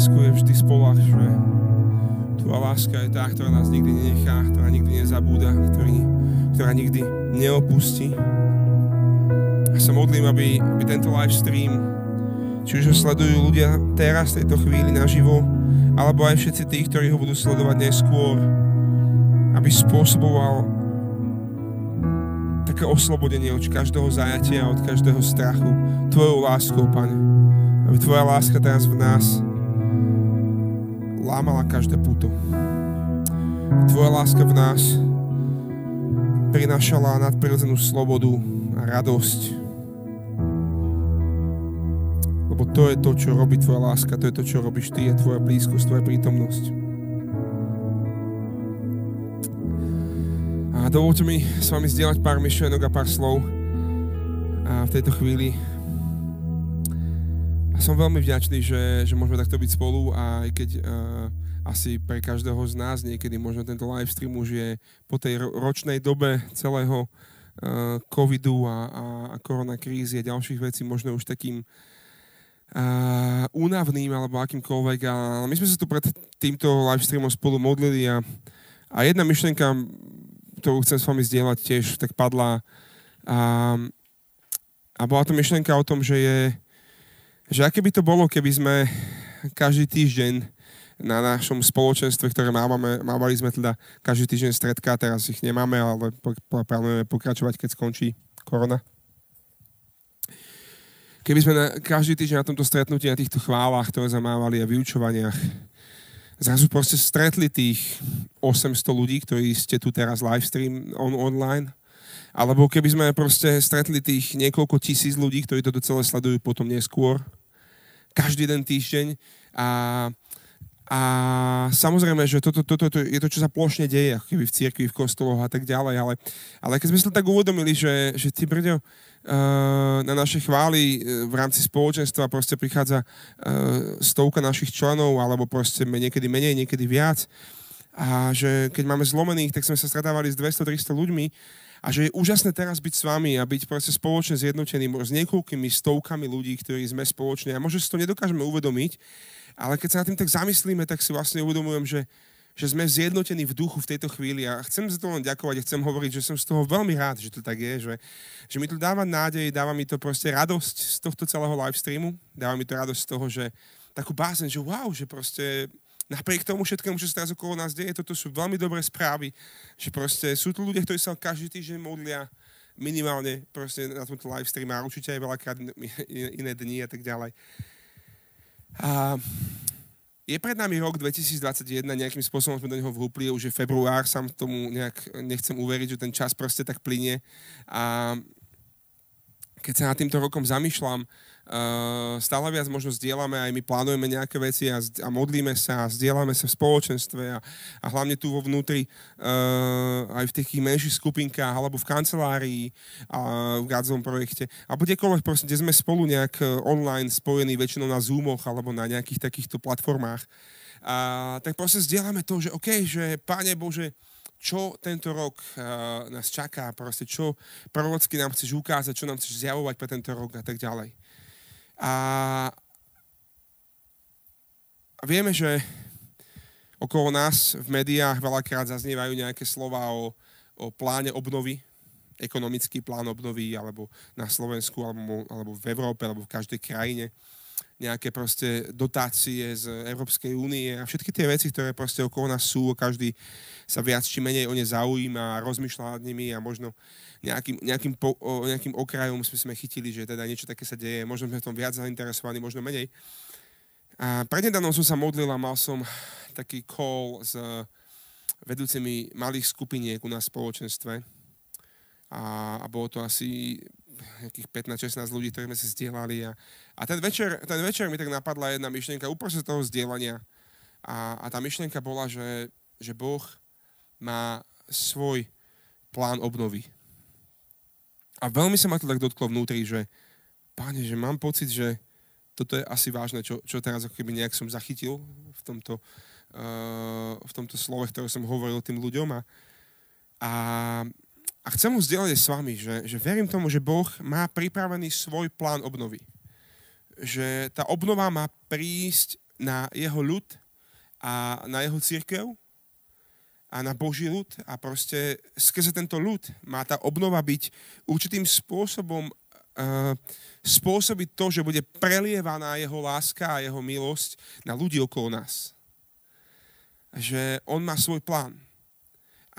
lásku je vždy spolahčuje. Tvoja láska je tá, ktorá nás nikdy nenechá, ktorá nikdy nezabúda, ktorý, ktorá nikdy neopustí. A sa modlím, aby, aby tento live stream, či už ho sledujú ľudia teraz, v tejto chvíli naživo, alebo aj všetci tí, ktorí ho budú sledovať neskôr, aby spôsoboval také oslobodenie od každého zajatia, od každého strachu, Tvojou láskou, Pane. Aby Tvoja láska teraz v nás lámala každé puto. Tvoja láska v nás prinášala nadprirodzenú slobodu a radosť. Lebo to je to, čo robí Tvoja láska, to je to, čo robíš Ty, je Tvoja blízkosť, Tvoja prítomnosť. A dovolte mi s vami zdieľať pár myšlenok a pár slov a v tejto chvíli. A som veľmi vďačný, že, že môžeme takto byť spolu a aj keď uh, asi pre každého z nás niekedy možno tento live stream už je po tej ročnej dobe celého uh, covidu a, a, a koronakrízy a ďalších vecí možno už takým uh, alebo akýmkoľvek. Ale my sme sa tu pred týmto live streamom spolu modlili a, a jedna myšlenka, ktorú chcem s vami zdieľať tiež, tak padla a, a bola to myšlenka o tom, že je že aké by to bolo, keby sme každý týždeň na našom spoločenstve, ktoré máme, mávali sme teda každý týždeň stredka, teraz ich nemáme, ale plánujeme pokračovať, keď skončí korona. Keby sme na, každý týždeň na tomto stretnutí, na týchto chválach, ktoré sme mávali a vyučovaniach, zrazu proste stretli tých 800 ľudí, ktorí ste tu teraz live stream on, online, alebo keby sme proste stretli tých niekoľko tisíc ľudí, ktorí toto celé sledujú potom neskôr, každý den týždeň a a samozrejme, že toto, toto, toto je to, čo sa plošne deje, ako keby v cirkvi, v kostoloch a tak ďalej, ale, ale keď sme to tak uvedomili, že, že ty brďo, uh, na naše chvály uh, v rámci spoločenstva proste prichádza uh, stovka našich členov, alebo proste niekedy menej, niekedy viac, a že keď máme zlomených, tak sme sa stretávali s 200-300 ľuďmi a že je úžasné teraz byť s vami a byť proste spoločne zjednotení s niekoľkými stovkami ľudí, ktorí sme spoločne. A možno si to nedokážeme uvedomiť, ale keď sa nad tým tak zamyslíme, tak si vlastne uvedomujem, že, že sme zjednotení v duchu v tejto chvíli. A chcem za to len ďakovať a chcem hovoriť, že som z toho veľmi rád, že to tak je, že, že mi to dáva nádej, dáva mi to proste radosť z tohto celého live streamu, dáva mi to radosť z toho, že takú bázen, že wow, že proste napriek tomu všetkému, čo sa teraz okolo nás deje, toto sú veľmi dobré správy, že proste sú tu ľudia, ktorí sa každý týždeň modlia minimálne proste na tomto live streame a určite aj veľakrát iné dni a tak ďalej. A je pred nami rok 2021, nejakým spôsobom sme do neho vhúpli, už je február, sám tomu nejak nechcem uveriť, že ten čas proste tak plinie. A keď sa nad týmto rokom zamýšľam, Uh, stále viac možno zdieľame, aj my plánujeme nejaké veci a, a modlíme sa a zdieľame sa v spoločenstve a, a hlavne tu vo vnútri, uh, aj v tých menších skupinkách alebo v kancelárii a v Gadzovom projekte alebo kdekoľvek proste, kde sme spolu nejak e, online spojení väčšinou na Zoomoch alebo na nejakých takýchto platformách. A, tak proste zdieľame to, že OK, že Páne Bože, čo tento rok uh, nás čaká, proste čo prorocky nám chceš ukázať, čo nám chceš zjavovať pre tento rok a tak ďalej. A, vieme, že okolo nás v médiách veľakrát zaznievajú nejaké slova o, o pláne obnovy, ekonomický plán obnovy, alebo na Slovensku, alebo, alebo v Európe, alebo v každej krajine nejaké proste dotácie z Európskej únie a všetky tie veci, ktoré proste okolo nás sú, každý sa viac či menej o ne zaujíma a rozmýšľa nad nimi a možno nejakým, nejakým, po, nejakým okrajom sme, sme chytili, že teda niečo také sa deje, možno sme v tom viac zainteresovaní, možno menej. A prednedávnom som sa modlil a mal som taký call s vedúcimi malých skupiniek u nás v spoločenstve a, a bolo to asi nejakých 15-16 ľudí, ktorí sme si zdieľali. A, a ten, večer, ten večer mi tak napadla jedna myšlienka uprostred toho zdieľania. A, a tá myšlienka bola, že, že Boh má svoj plán obnovy. A veľmi sa ma to tak dotklo vnútri, že páne, že mám pocit, že toto je asi vážne, čo, čo teraz ako keby nejak som zachytil v tomto, uh, v tomto slove, ktoré som hovoril tým ľuďom. A, a a chcem mu zdieľať s vami, že, že verím tomu, že Boh má pripravený svoj plán obnovy. Že tá obnova má prísť na jeho ľud a na jeho církev a na Boží ľud a proste skrze tento ľud má tá obnova byť určitým spôsobom uh, spôsobiť to, že bude prelievaná jeho láska a jeho milosť na ľudí okolo nás. Že on má svoj plán.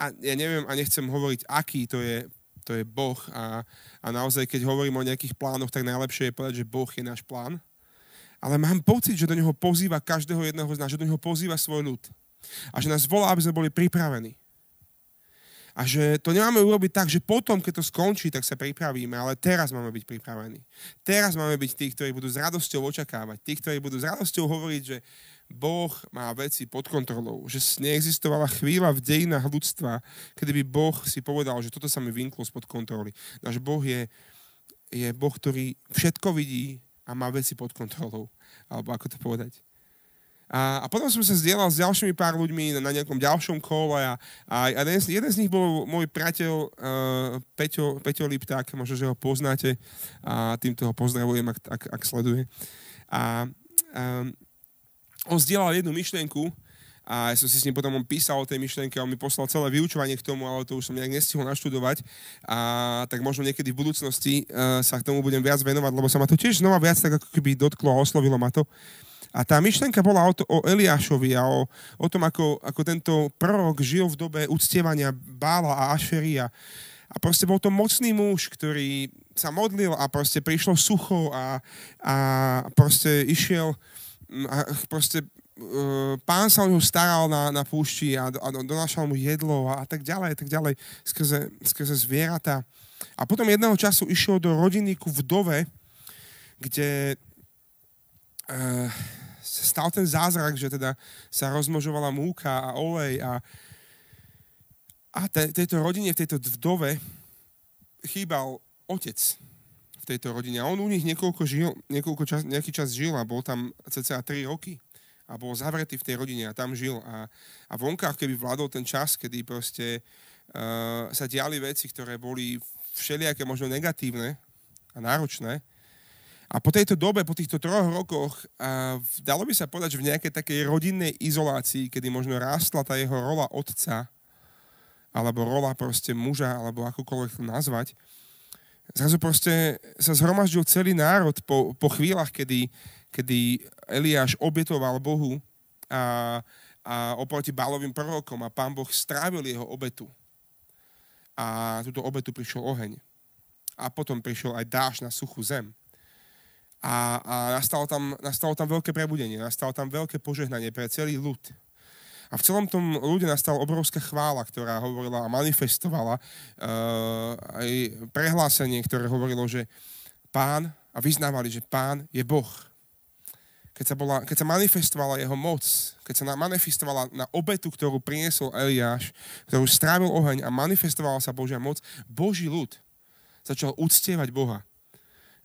A ja neviem a nechcem hovoriť, aký to je, to je Boh a, a naozaj, keď hovorím o nejakých plánoch, tak najlepšie je povedať, že Boh je náš plán. Ale mám pocit, že do neho pozýva každého jedného z nás, že do neho pozýva svoj ľud. A že nás volá, aby sme boli pripravení. A že to nemáme urobiť tak, že potom, keď to skončí, tak sa pripravíme, ale teraz máme byť pripravení. Teraz máme byť tí, ktorí budú s radosťou očakávať, tí, ktorí budú s radosťou hovoriť, že Boh má veci pod kontrolou, že neexistovala chvíľa v dejinách ľudstva, kedy by Boh si povedal, že toto sa mi vynklo spod kontroly. Náš Boh je, je Boh, ktorý všetko vidí a má veci pod kontrolou. Alebo ako to povedať. A, a potom som sa zdieľal s ďalšími pár ľuďmi na, na nejakom ďalšom kole a, a jeden, z, jeden z nich bol môj priateľ uh, Peťo, Peťo Lipták, možno, že ho poznáte a týmto ho pozdravujem, ak, ak, ak sleduje. A um, on zdieľal jednu myšlienku a ja som si s ním potom písal o tej myšlienke a on mi poslal celé vyučovanie k tomu, ale to už som nejak nestihol naštudovať. A tak možno niekedy v budúcnosti uh, sa k tomu budem viac venovať, lebo sa ma to tiež znova viac tak ako keby dotklo a oslovilo ma to. A tá myšlenka bola o, to, o Eliášovi a o, o tom, ako, ako tento prorok žil v dobe uctievania Bála a Ašeria. A proste bol to mocný muž, ktorý sa modlil a proste prišlo sucho a, a proste išiel proste uh, pán sa o ňu staral na, na púšti a, a donášal mu jedlo a, a tak ďalej, a tak ďalej, skrze, skrze zvieratá. A potom jedného času išiel do rodiny ku vdove, kde uh, stal ten zázrak, že teda sa rozmožovala múka a olej a, a te, tejto rodine, v tejto vdove chýbal otec v tejto rodine. A on u nich niekoľko, žil, niekoľko čas, nejaký čas žil a bol tam cca 3 roky a bol zavretý v tej rodine a tam žil. A, a vonkách, keby vládol ten čas, kedy proste uh, sa diali veci, ktoré boli všelijaké možno negatívne a náročné, a po tejto dobe, po týchto troch rokoch, a dalo by sa povedať, že v nejakej takej rodinnej izolácii, kedy možno rástla tá jeho rola otca, alebo rola proste muža, alebo akokoľvek to nazvať, zrazu proste sa zhromaždil celý národ po, po chvíľach, kedy, kedy Eliáš obetoval Bohu a, a oproti Bálovým prorokom a pán Boh strávil jeho obetu. A túto obetu prišiel oheň. A potom prišiel aj dáš na suchú zem a, a nastalo, tam, nastalo tam veľké prebudenie, nastalo tam veľké požehnanie pre celý ľud. A v celom tom ľude nastala obrovská chvála, ktorá hovorila a manifestovala uh, aj prehlásenie, ktoré hovorilo, že pán, a vyznávali, že pán je Boh. Keď sa, bola, keď sa manifestovala jeho moc, keď sa manifestovala na obetu, ktorú priniesol Eliáš, ktorú strávil oheň a manifestovala sa Božia moc, Boží ľud začal uctievať Boha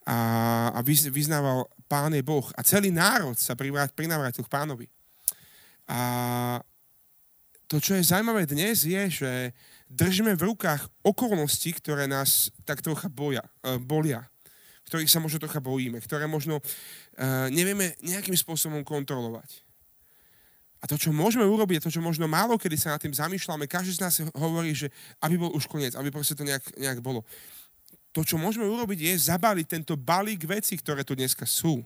a, a vyznával Pán je Boh. A celý národ sa prinavrátil k pánovi. A to, čo je zaujímavé dnes, je, že držíme v rukách okolnosti, ktoré nás tak trocha boja, uh, bolia, ktorých sa možno trocha bojíme, ktoré možno uh, nevieme nejakým spôsobom kontrolovať. A to, čo môžeme urobiť, to, čo možno málo kedy sa nad tým zamýšľame, každý z nás hovorí, že aby bol už koniec, aby proste to nejak, nejak bolo to, čo môžeme urobiť, je zabaliť tento balík veci, ktoré tu dneska sú.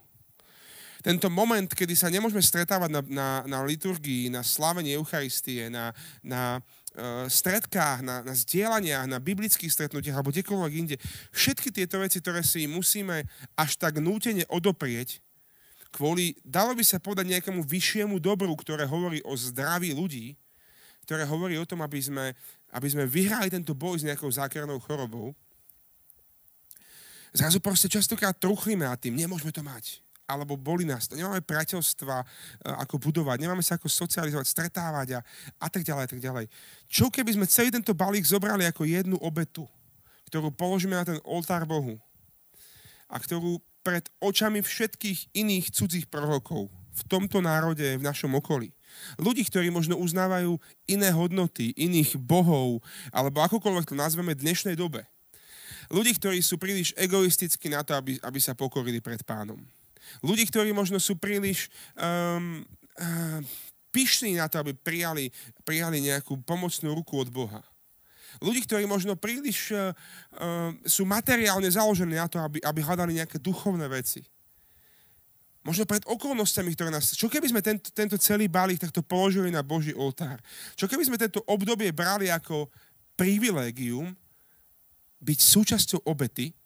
Tento moment, kedy sa nemôžeme stretávať na, na, na liturgii, na slavenie Eucharistie, na, na uh, stredkách, na, na zdieľaniach, na biblických stretnutiach alebo kdekoľvek inde. Všetky tieto veci, ktoré si musíme až tak nútene odoprieť, kvôli, dalo by sa povedať nejakému vyššiemu dobru, ktoré hovorí o zdraví ľudí, ktoré hovorí o tom, aby sme, aby sme vyhrali tento boj s nejakou zákernou chorobou, zrazu proste častokrát truchlíme a tým, nemôžeme to mať. Alebo boli nás. Nemáme priateľstva, e, ako budovať, nemáme sa ako socializovať, stretávať a, a tak ďalej, a tak ďalej. Čo keby sme celý tento balík zobrali ako jednu obetu, ktorú položíme na ten oltár Bohu a ktorú pred očami všetkých iných cudzích prorokov v tomto národe, v našom okolí. Ľudí, ktorí možno uznávajú iné hodnoty, iných bohov, alebo akokoľvek to nazveme dnešnej dobe ľudí, ktorí sú príliš egoistickí na to, aby, aby sa pokorili pred pánom. Ľudí, ktorí možno sú príliš um, uh, pyšní na to, aby prijali, prijali nejakú pomocnú ruku od Boha. Ľudí, ktorí možno príliš uh, sú materiálne založení na to, aby, aby hľadali nejaké duchovné veci. Možno pred okolnostiami, ktoré nás... Čo keby sme tento, tento celý balík takto položili na Boží oltár? Čo keby sme tento obdobie brali ako privilégium byť súčasťou obety,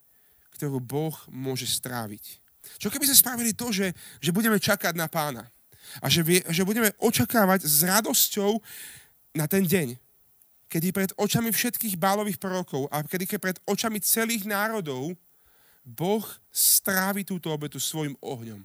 ktorú Boh môže stráviť? Čo keby sme spravili to, že, že budeme čakať na pána? A že, vie, že budeme očakávať s radosťou na ten deň, kedy pred očami všetkých bálových prorokov a kedy pred očami celých národov Boh strávi túto obetu svojim ohňom.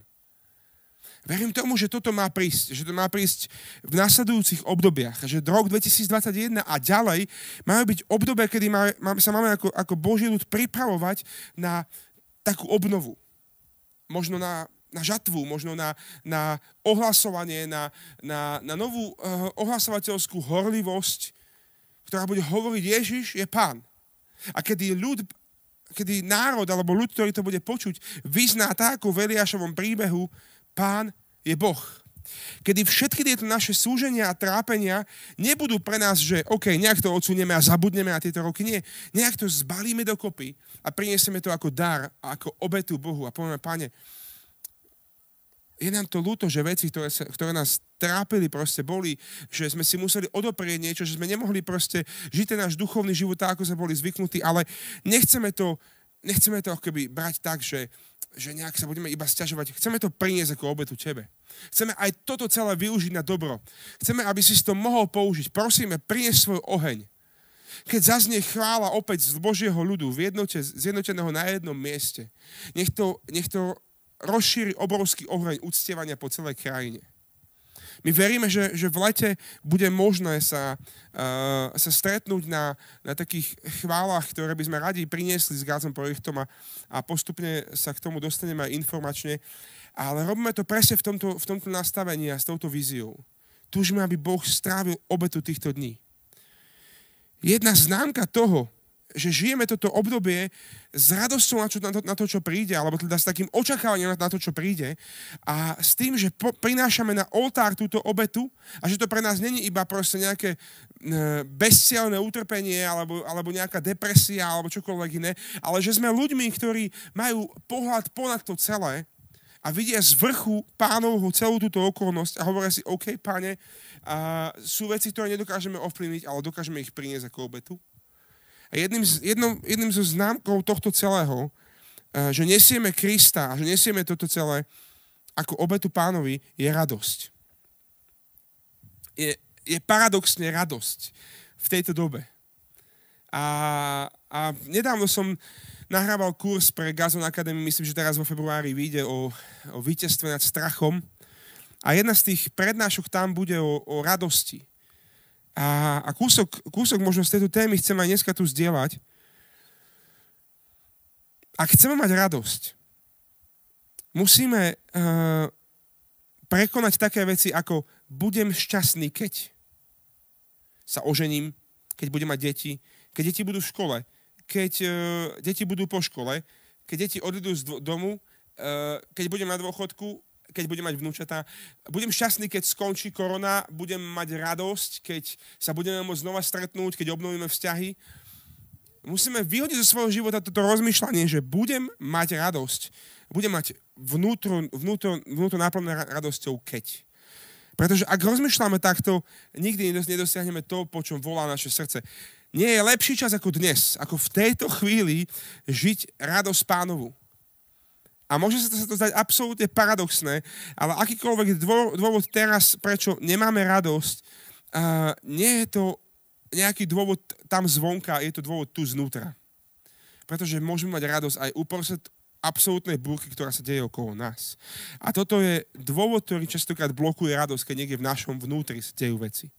Verím tomu, že toto má prísť, že to má prísť v nasledujúcich obdobiach, že rok 2021 a ďalej majú byť obdobia, kedy má, má, sa máme ako, ako Boží ľud pripravovať na takú obnovu. Možno na, na žatvu, možno na, na ohlasovanie, na, na, na novú uh, ohlasovateľskú horlivosť, ktorá bude hovoriť, Ježiš je pán. A kedy ľud, kedy národ alebo ľud, ktorý to bude počuť, vyzná tak ako v Eliášovom príbehu, Pán je Boh. Kedy všetky tieto naše súženia a trápenia nebudú pre nás, že OK, nejak to odsunieme a zabudneme na tieto roky. Nie, nejak to zbalíme dokopy a prinesieme to ako dar, ako obetu Bohu a povieme, Pane, je nám to ľúto, že veci, ktoré, sa, ktoré nás trápili, proste boli, že sme si museli odoprieť niečo, že sme nemohli proste žiť ten náš duchovný život tak, ako sme boli zvyknutí, ale nechceme to, nechceme to akoby brať tak, že, že nejak sa budeme iba stiažovať. Chceme to priniesť ako obetu Tebe. Chceme aj toto celé využiť na dobro. Chceme, aby si to mohol použiť. Prosíme, prinies svoj oheň. Keď zaznie chvála opäť z Božieho ľudu, v jednote, zjednoteného na jednom mieste, nech to, nech to rozšíri obrovský oheň uctievania po celej krajine. My veríme, že, že v lete bude možné sa, uh, sa stretnúť na, na takých chválach, ktoré by sme radi priniesli s Gázom projektom a, a postupne sa k tomu dostaneme aj informačne. Ale robíme to presne v tomto, v tomto nastavení a s touto víziou. Túžime, aby Boh strávil obetu týchto dní. Jedna známka toho, že žijeme toto obdobie s radosťou na, čo, na, to, na to, čo príde, alebo teda s takým očakávaním na, na to, čo príde a s tým, že po, prinášame na oltár túto obetu a že to pre nás není iba proste nejaké e, bezcielné utrpenie alebo, alebo nejaká depresia alebo čokoľvek iné, ale že sme ľuďmi, ktorí majú pohľad ponad to celé a vidia z vrchu pánovho celú túto okolnosť a hovoria si, OK, páne, a sú veci, ktoré nedokážeme ovplyvniť, ale dokážeme ich priniesť ako obetu. A jedným z, jednom, jedným zo známkov tohto celého, eh, že nesieme Krista a že nesieme toto celé ako obetu pánovi, je radosť. Je, je paradoxne radosť v tejto dobe. A, a nedávno som nahrával kurz pre Gazon Academy, myslím, že teraz vo februári vyjde o, o víťazstve nad strachom. A jedna z tých prednášok tam bude o, o radosti. A, a kúsok, kúsok možno z tejto témy chcem aj dneska tu zdieľať. Ak chceme mať radosť, musíme uh, prekonať také veci ako budem šťastný, keď sa ožením, keď budem mať deti, keď deti budú v škole, keď uh, deti budú po škole, keď deti odídu z domu, uh, keď budem na dôchodku, keď budem mať vnúčatá. Budem šťastný, keď skončí korona, budem mať radosť, keď sa budeme môcť znova stretnúť, keď obnovíme vzťahy. Musíme vyhodiť zo svojho života toto rozmýšľanie, že budem mať radosť. Budem mať vnútro, vnútro, vnútro náplné radosťou, keď. Pretože ak rozmýšľame takto, nikdy nedosiahneme to, po čom volá naše srdce. Nie je lepší čas ako dnes, ako v tejto chvíli žiť radosť pánovu. A môže sa to, zdať absolútne paradoxné, ale akýkoľvek dôvod teraz, prečo nemáme radosť, uh, nie je to nejaký dôvod tam zvonka, je to dôvod tu znútra. Pretože môžeme mať radosť aj uprostred absolútnej búrky, ktorá sa deje okolo nás. A toto je dôvod, ktorý častokrát blokuje radosť, keď niekde v našom vnútri sa dejú veci.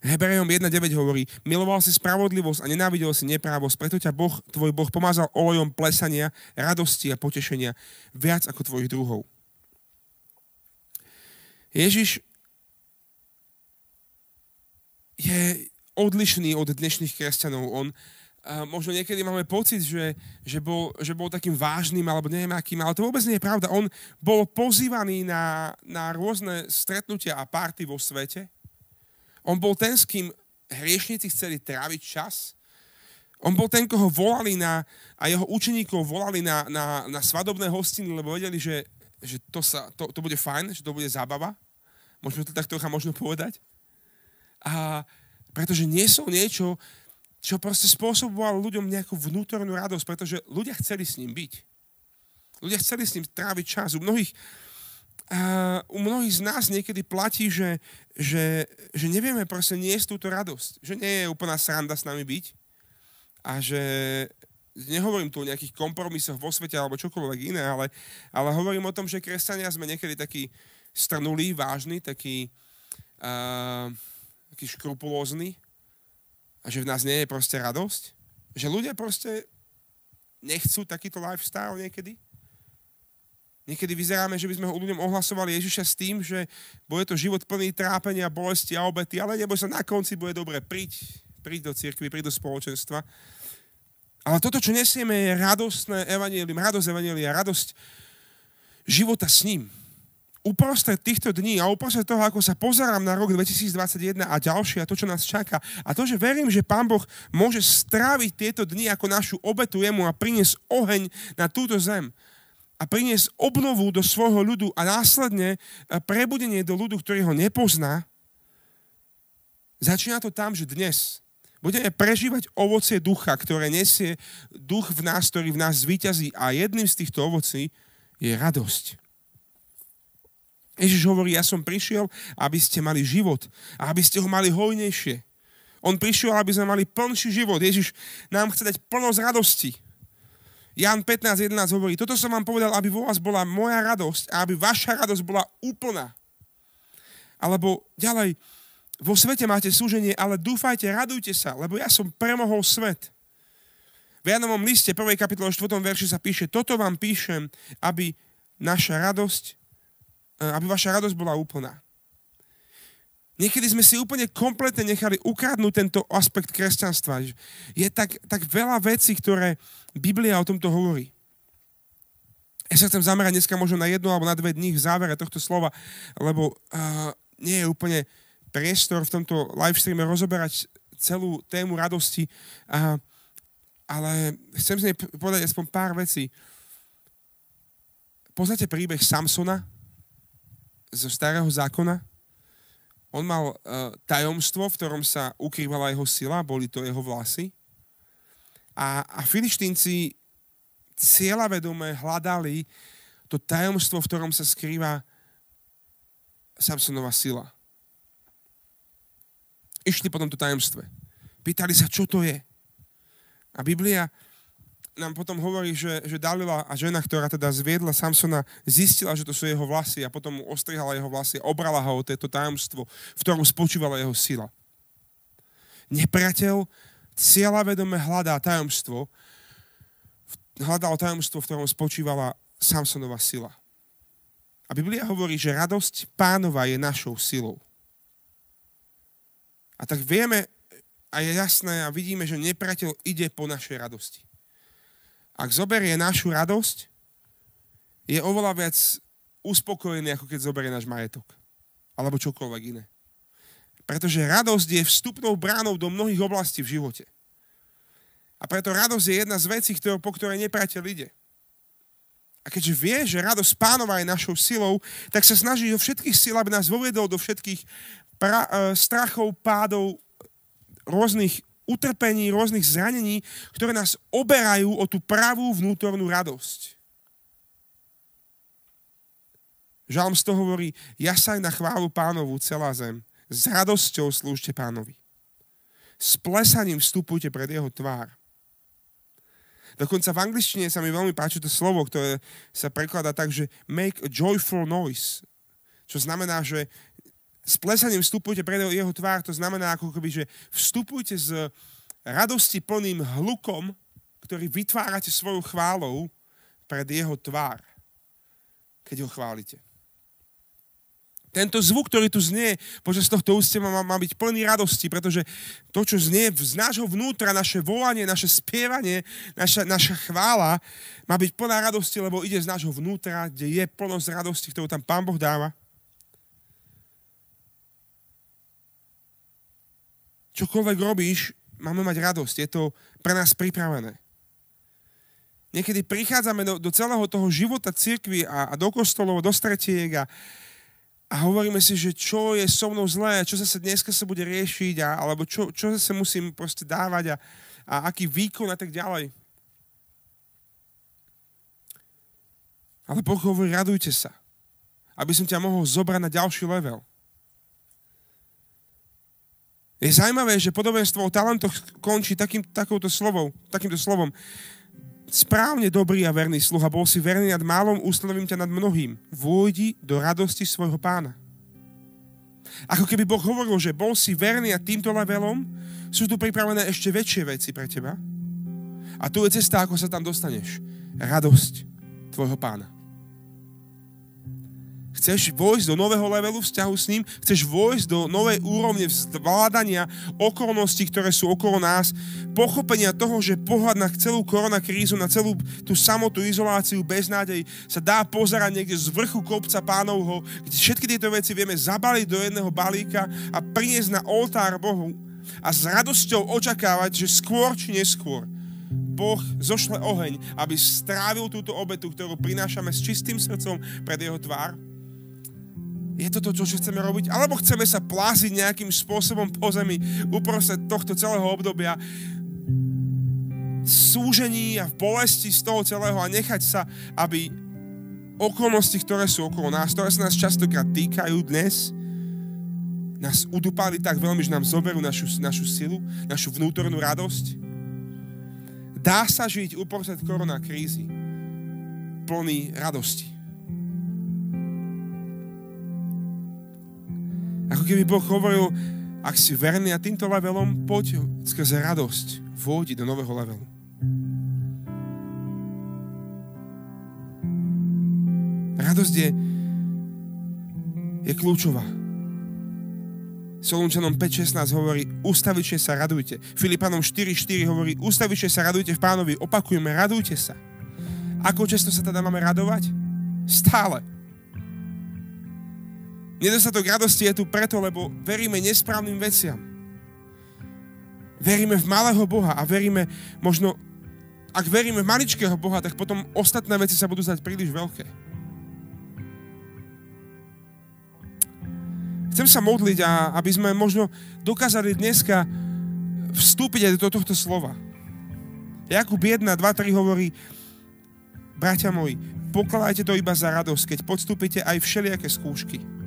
Hebrejom 1.9 hovorí, miloval si spravodlivosť a nenávidel si neprávosť, preto ťa Boh, tvoj Boh pomazal olejom plesania, radosti a potešenia viac ako tvojich druhov. Ježiš je odlišný od dnešných kresťanov. On uh, možno niekedy máme pocit, že, že, bol, že bol takým vážnym alebo neviem akým, ale to vôbec nie je pravda. On bol pozývaný na, na rôzne stretnutia a párty vo svete. On bol ten, s kým hriešnici chceli tráviť čas. On bol ten, koho volali na, a jeho učeníkov volali na, na, na svadobné hostiny, lebo vedeli, že, že to, sa, to, to bude fajn, že to bude zábava. Môžeme to tak trocha možno povedať. A pretože nie sú niečo, čo proste spôsobovalo ľuďom nejakú vnútornú radosť, pretože ľudia chceli s ním byť. Ľudia chceli s ním tráviť čas. U mnohých, u mnohých z nás niekedy platí, že, že, že nevieme proste niesť túto radosť. Že nie je úplná sranda s nami byť a že nehovorím tu o nejakých kompromisoch vo svete alebo čokoľvek iné, ale, ale hovorím o tom, že kresťania sme niekedy takí strnulí, vážni, takí, uh, takí škrupulózni a že v nás nie je proste radosť. Že ľudia proste nechcú takýto lifestyle niekedy. Niekedy vyzeráme, že by sme ľuďom ohlasovali Ježiša s tým, že bude to život plný trápenia, bolesti a obety, ale nebo sa na konci bude dobre, príď, príď do cirkvi, príď do spoločenstva. Ale toto, čo nesieme, je radostné evanílium, radosť evanília, radosť života s ním uprostred týchto dní a uprostred toho, ako sa pozerám na rok 2021 a ďalšie a to, čo nás čaká a to, že verím, že Pán Boh môže stráviť tieto dni ako našu obetu jemu a priniesť oheň na túto zem a priniesť obnovu do svojho ľudu a následne prebudenie do ľudu, ktorý ho nepozná, začína to tam, že dnes budeme prežívať ovocie ducha, ktoré nesie duch v nás, ktorý v nás zvíťazí a jedným z týchto ovocí je radosť. Ježiš hovorí, ja som prišiel, aby ste mali život a aby ste ho mali hojnejšie. On prišiel, aby sme mali plnší život. Ježiš nám chce dať plnosť radosti. Jan 15.11 hovorí, toto som vám povedal, aby vo vás bola moja radosť a aby vaša radosť bola úplná. Alebo ďalej, vo svete máte súženie, ale dúfajte, radujte sa, lebo ja som premohol svet. V Janovom liste 1. kapitole 4. verši sa píše, toto vám píšem, aby naša radosť E, aby vaša radosť bola úplná. Niekedy sme si úplne kompletne nechali ukradnúť tento aspekt kresťanstva. Je tak, tak veľa vecí, ktoré Biblia o tomto hovorí. Ja sa chcem zamerať dneska možno na jednu alebo na dve dní v závere tohto slova, lebo uh, nie je úplne priestor v tomto livestreame rozoberať celú tému radosti, uh, ale chcem z nej povedať aspoň pár vecí. Poznáte príbeh Samsona? zo starého zákona. On mal uh, tajomstvo, v ktorom sa ukrývala jeho sila, boli to jeho vlasy. A, a filištínci cieľavedome hľadali to tajomstvo, v ktorom sa skrýva Samsonová sila. Išli po tomto tajomstve. Pýtali sa, čo to je. A Biblia nám potom hovorí, že, že Dalila a žena, ktorá teda zviedla Samsona, zistila, že to sú jeho vlasy a potom mu ostrihala jeho vlasy a obrala ho o toto tajomstvo, v ktorom spočívala jeho sila. Nepriateľ vedome hľadá tajomstvo, hľadal tajomstvo, v ktorom spočívala Samsonova sila. A Biblia hovorí, že radosť pánova je našou silou. A tak vieme a je jasné a vidíme, že nepriateľ ide po našej radosti ak zoberie našu radosť, je oveľa viac uspokojený, ako keď zoberie náš majetok. Alebo čokoľvek iné. Pretože radosť je vstupnou bránou do mnohých oblastí v živote. A preto radosť je jedna z vecí, ktoré, po ktorej nepriateľ ide. A keďže vie, že radosť pánova je našou silou, tak sa snaží do všetkých síl, aby nás voviedol do všetkých pra, uh, strachov, pádov, rôznych utrpení, rôznych zranení, ktoré nás oberajú o tú pravú vnútornú radosť. Žalm z toho hovorí, jasaj na chválu pánovu celá zem. S radosťou slúžte pánovi. S plesaním vstupujte pred jeho tvár. Dokonca v angličtine sa mi veľmi páči to slovo, ktoré sa prekladá tak, že make a joyful noise. Čo znamená, že s plesaním vstupujte pred jeho tvár, to znamená ako keby, že vstupujte s radosti plným hlukom, ktorý vytvárate svojou chválou pred jeho tvár, keď ho chválite. Tento zvuk, ktorý tu znie počas tohto ústia má, má byť plný radosti, pretože to, čo znie z nášho vnútra, naše volanie, naše spievanie, naša, naša chvála, má byť plná radosti, lebo ide z nášho vnútra, kde je plnosť radosti, ktorú tam Pán Boh dáva. Čokoľvek robíš, máme mať radosť. Je to pre nás pripravené. Niekedy prichádzame do, do celého toho života cirkvi a, a do kostolov, do stretiek a, a hovoríme si, že čo je so mnou zlé, čo zase dneska sa bude riešiť, a, alebo čo, čo zase musím proste dávať a, a aký výkon a tak ďalej. Ale Boh hovorí, radujte sa, aby som ťa mohol zobrať na ďalší level. Je zaujímavé, že podobenstvo o talentoch končí takým, takouto slovou, takýmto slovom správne dobrý a verný sluha, bol si verný nad málom, ustanovím ťa nad mnohým. Vôjdi do radosti svojho pána. Ako keby Boh hovoril, že bol si verný a týmto levelom sú tu pripravené ešte väčšie veci pre teba. A tu je cesta, ako sa tam dostaneš. Radosť tvojho pána. Chceš vojsť do nového levelu vzťahu s ním? Chceš vojsť do novej úrovne zvládania okolností, ktoré sú okolo nás? Pochopenia toho, že pohľad na celú koronakrízu, na celú tú samotú izoláciu, beznádej sa dá pozerať niekde z vrchu kopca pánovho, kde všetky tieto veci vieme zabaliť do jedného balíka a priniesť na oltár Bohu a s radosťou očakávať, že skôr či neskôr Boh zošle oheň, aby strávil túto obetu, ktorú prinášame s čistým srdcom pred jeho tvár je to to, čo chceme robiť? Alebo chceme sa pláziť nejakým spôsobom po zemi uprostred tohto celého obdobia súžení a v bolesti z toho celého a nechať sa, aby okolnosti, ktoré sú okolo nás, ktoré sa nás častokrát týkajú dnes, nás udupali tak veľmi, že nám zoberú našu, našu silu, našu vnútornú radosť. Dá sa žiť uprostred korona krízy plný radosti. Ako keby Boh hovoril, ak si verný a týmto levelom, poď skrze radosť vôjdi do nového levelu. Radosť je, je kľúčová. Solunčanom 5.16 hovorí, ustavične sa radujte. Filipanom 4.4 hovorí, ustavične sa radujte v pánovi. Opakujeme, radujte sa. Ako často sa teda máme radovať? Stále. Nedostatok radosti je tu preto, lebo veríme nesprávnym veciam. Veríme v malého Boha a veríme možno, ak veríme v maličkého Boha, tak potom ostatné veci sa budú zdať príliš veľké. Chcem sa modliť, a aby sme možno dokázali dneska vstúpiť aj do tohto slova. Jakub 1, 2, 3 hovorí, bratia moji, pokladajte to iba za radosť, keď podstúpite aj všelijaké skúšky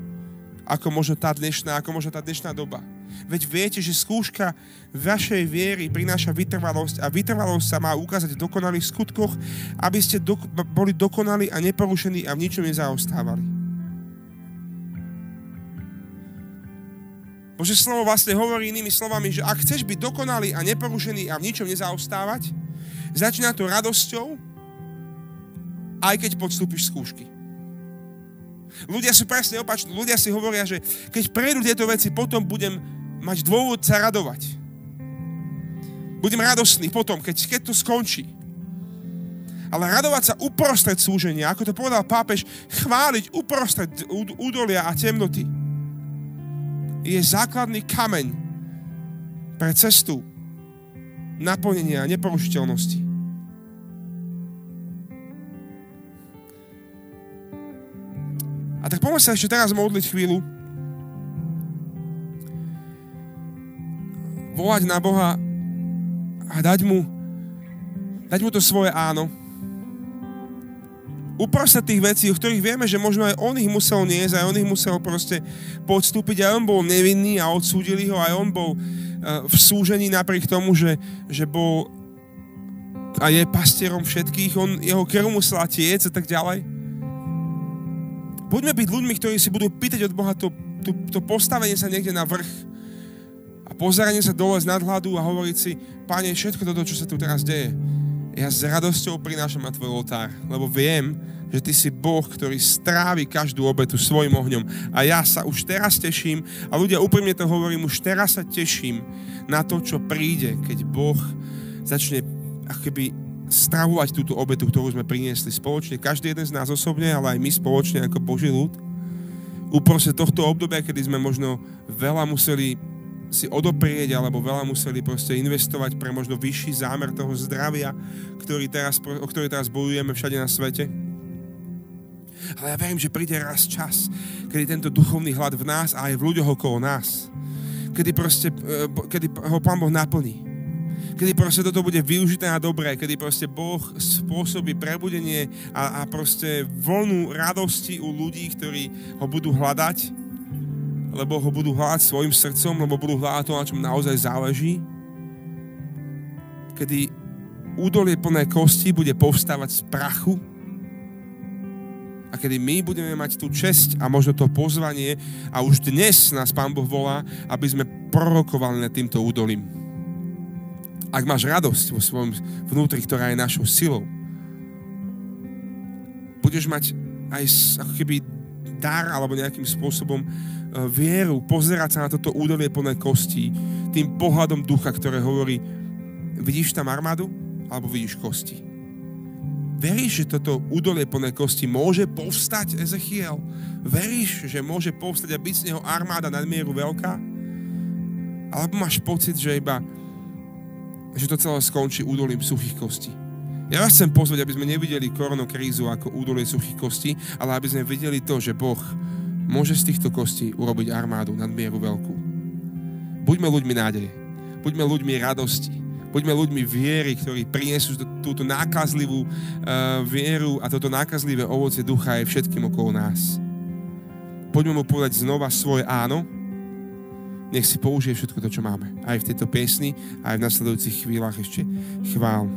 ako možno tá dnešná, ako možno tá dnešná doba. Veď viete, že skúška vašej viery prináša vytrvalosť a vytrvalosť sa má ukázať v dokonalých skutkoch, aby ste do, boli dokonali a neporušení a v ničom nezaostávali. Bože slovo vlastne hovorí inými slovami, že ak chceš byť dokonalý a neporušený a v ničom nezaostávať, začína to radosťou, aj keď podstúpiš skúšky. Ľudia sú presne opační. Ľudia si hovoria, že keď prejdú tieto veci, potom budem mať dôvod sa radovať. Budem radostný potom, keď, keď to skončí. Ale radovať sa uprostred súženia, ako to povedal pápež, chváliť uprostred údolia a temnoty, je základný kameň pre cestu naplnenia a neporušiteľnosti. Poďme sa ešte teraz modliť chvíľu. Volať na Boha a dať mu, dať mu to svoje áno. Uprostred tých vecí, o ktorých vieme, že možno aj on ich musel niesť, aj on ich musel proste podstúpiť, aj on bol nevinný a odsúdili ho, aj on bol uh, v súžení napriek tomu, že, že bol a je pastierom všetkých, on, jeho krv musela tiec a tak ďalej. Buďme byť ľuďmi, ktorí si budú pýtať od Boha to, to, to postavenie sa niekde na vrch a pozeranie sa dole z nadhľadu a hovoriť si, Pane, všetko toto, čo sa tu teraz deje, ja s radosťou prinášam na tvoj oltár, lebo viem, že Ty si Boh, ktorý strávi každú obetu svojim ohňom. A ja sa už teraz teším, a ľudia úprimne to hovorím, už teraz sa teším na to, čo príde, keď Boh začne akoby stravovať túto obetu, ktorú sme priniesli spoločne, každý jeden z nás osobne, ale aj my spoločne ako Boží ľud. Uprostred tohto obdobia, kedy sme možno veľa museli si odoprieť alebo veľa museli proste investovať pre možno vyšší zámer toho zdravia, ktorý teraz, o ktorý teraz bojujeme všade na svete. Ale ja verím, že príde raz čas, kedy tento duchovný hlad v nás a aj v ľuďoch okolo nás, kedy, proste, e, kedy ho Pán Boh naplní. Kedy proste toto bude využité na dobré, kedy proste Boh spôsobí prebudenie a, a proste vlnu radosti u ľudí, ktorí ho budú hľadať lebo ho budú hľadať svojim srdcom, lebo budú hľadať to, na čom naozaj záleží. Kedy údolie plné kosti bude povstávať z prachu a kedy my budeme mať tú česť a možno to pozvanie a už dnes nás Pán Boh volá, aby sme prorokovali nad týmto údolím. Ak máš radosť vo svojom vnútri, ktorá je našou silou, budeš mať aj ako keby dar alebo nejakým spôsobom E, vieru, pozerať sa na toto údolie plné kostí, tým pohľadom ducha, ktoré hovorí, vidíš tam armádu, alebo vidíš kosti. Veríš, že toto údolie plné kosti môže povstať, Ezechiel? Veríš, že môže povstať a byť z neho armáda nadmieru veľká? Alebo máš pocit, že iba že to celé skončí údolím suchých kostí? Ja vás chcem pozvať, aby sme nevideli koronokrízu ako údolie suchých kostí, ale aby sme videli to, že Boh môže z týchto kostí urobiť armádu nadmieru veľkú. Buďme ľuďmi nádeje. Buďme ľuďmi radosti. Buďme ľuďmi viery, ktorí prinesú túto nákazlivú uh, vieru a toto nákazlivé ovoce ducha je všetkým okolo nás. Poďme mu povedať znova svoje áno. Nech si použije všetko to, čo máme. Aj v tejto piesni, aj v nasledujúcich chvíľach ešte chvál.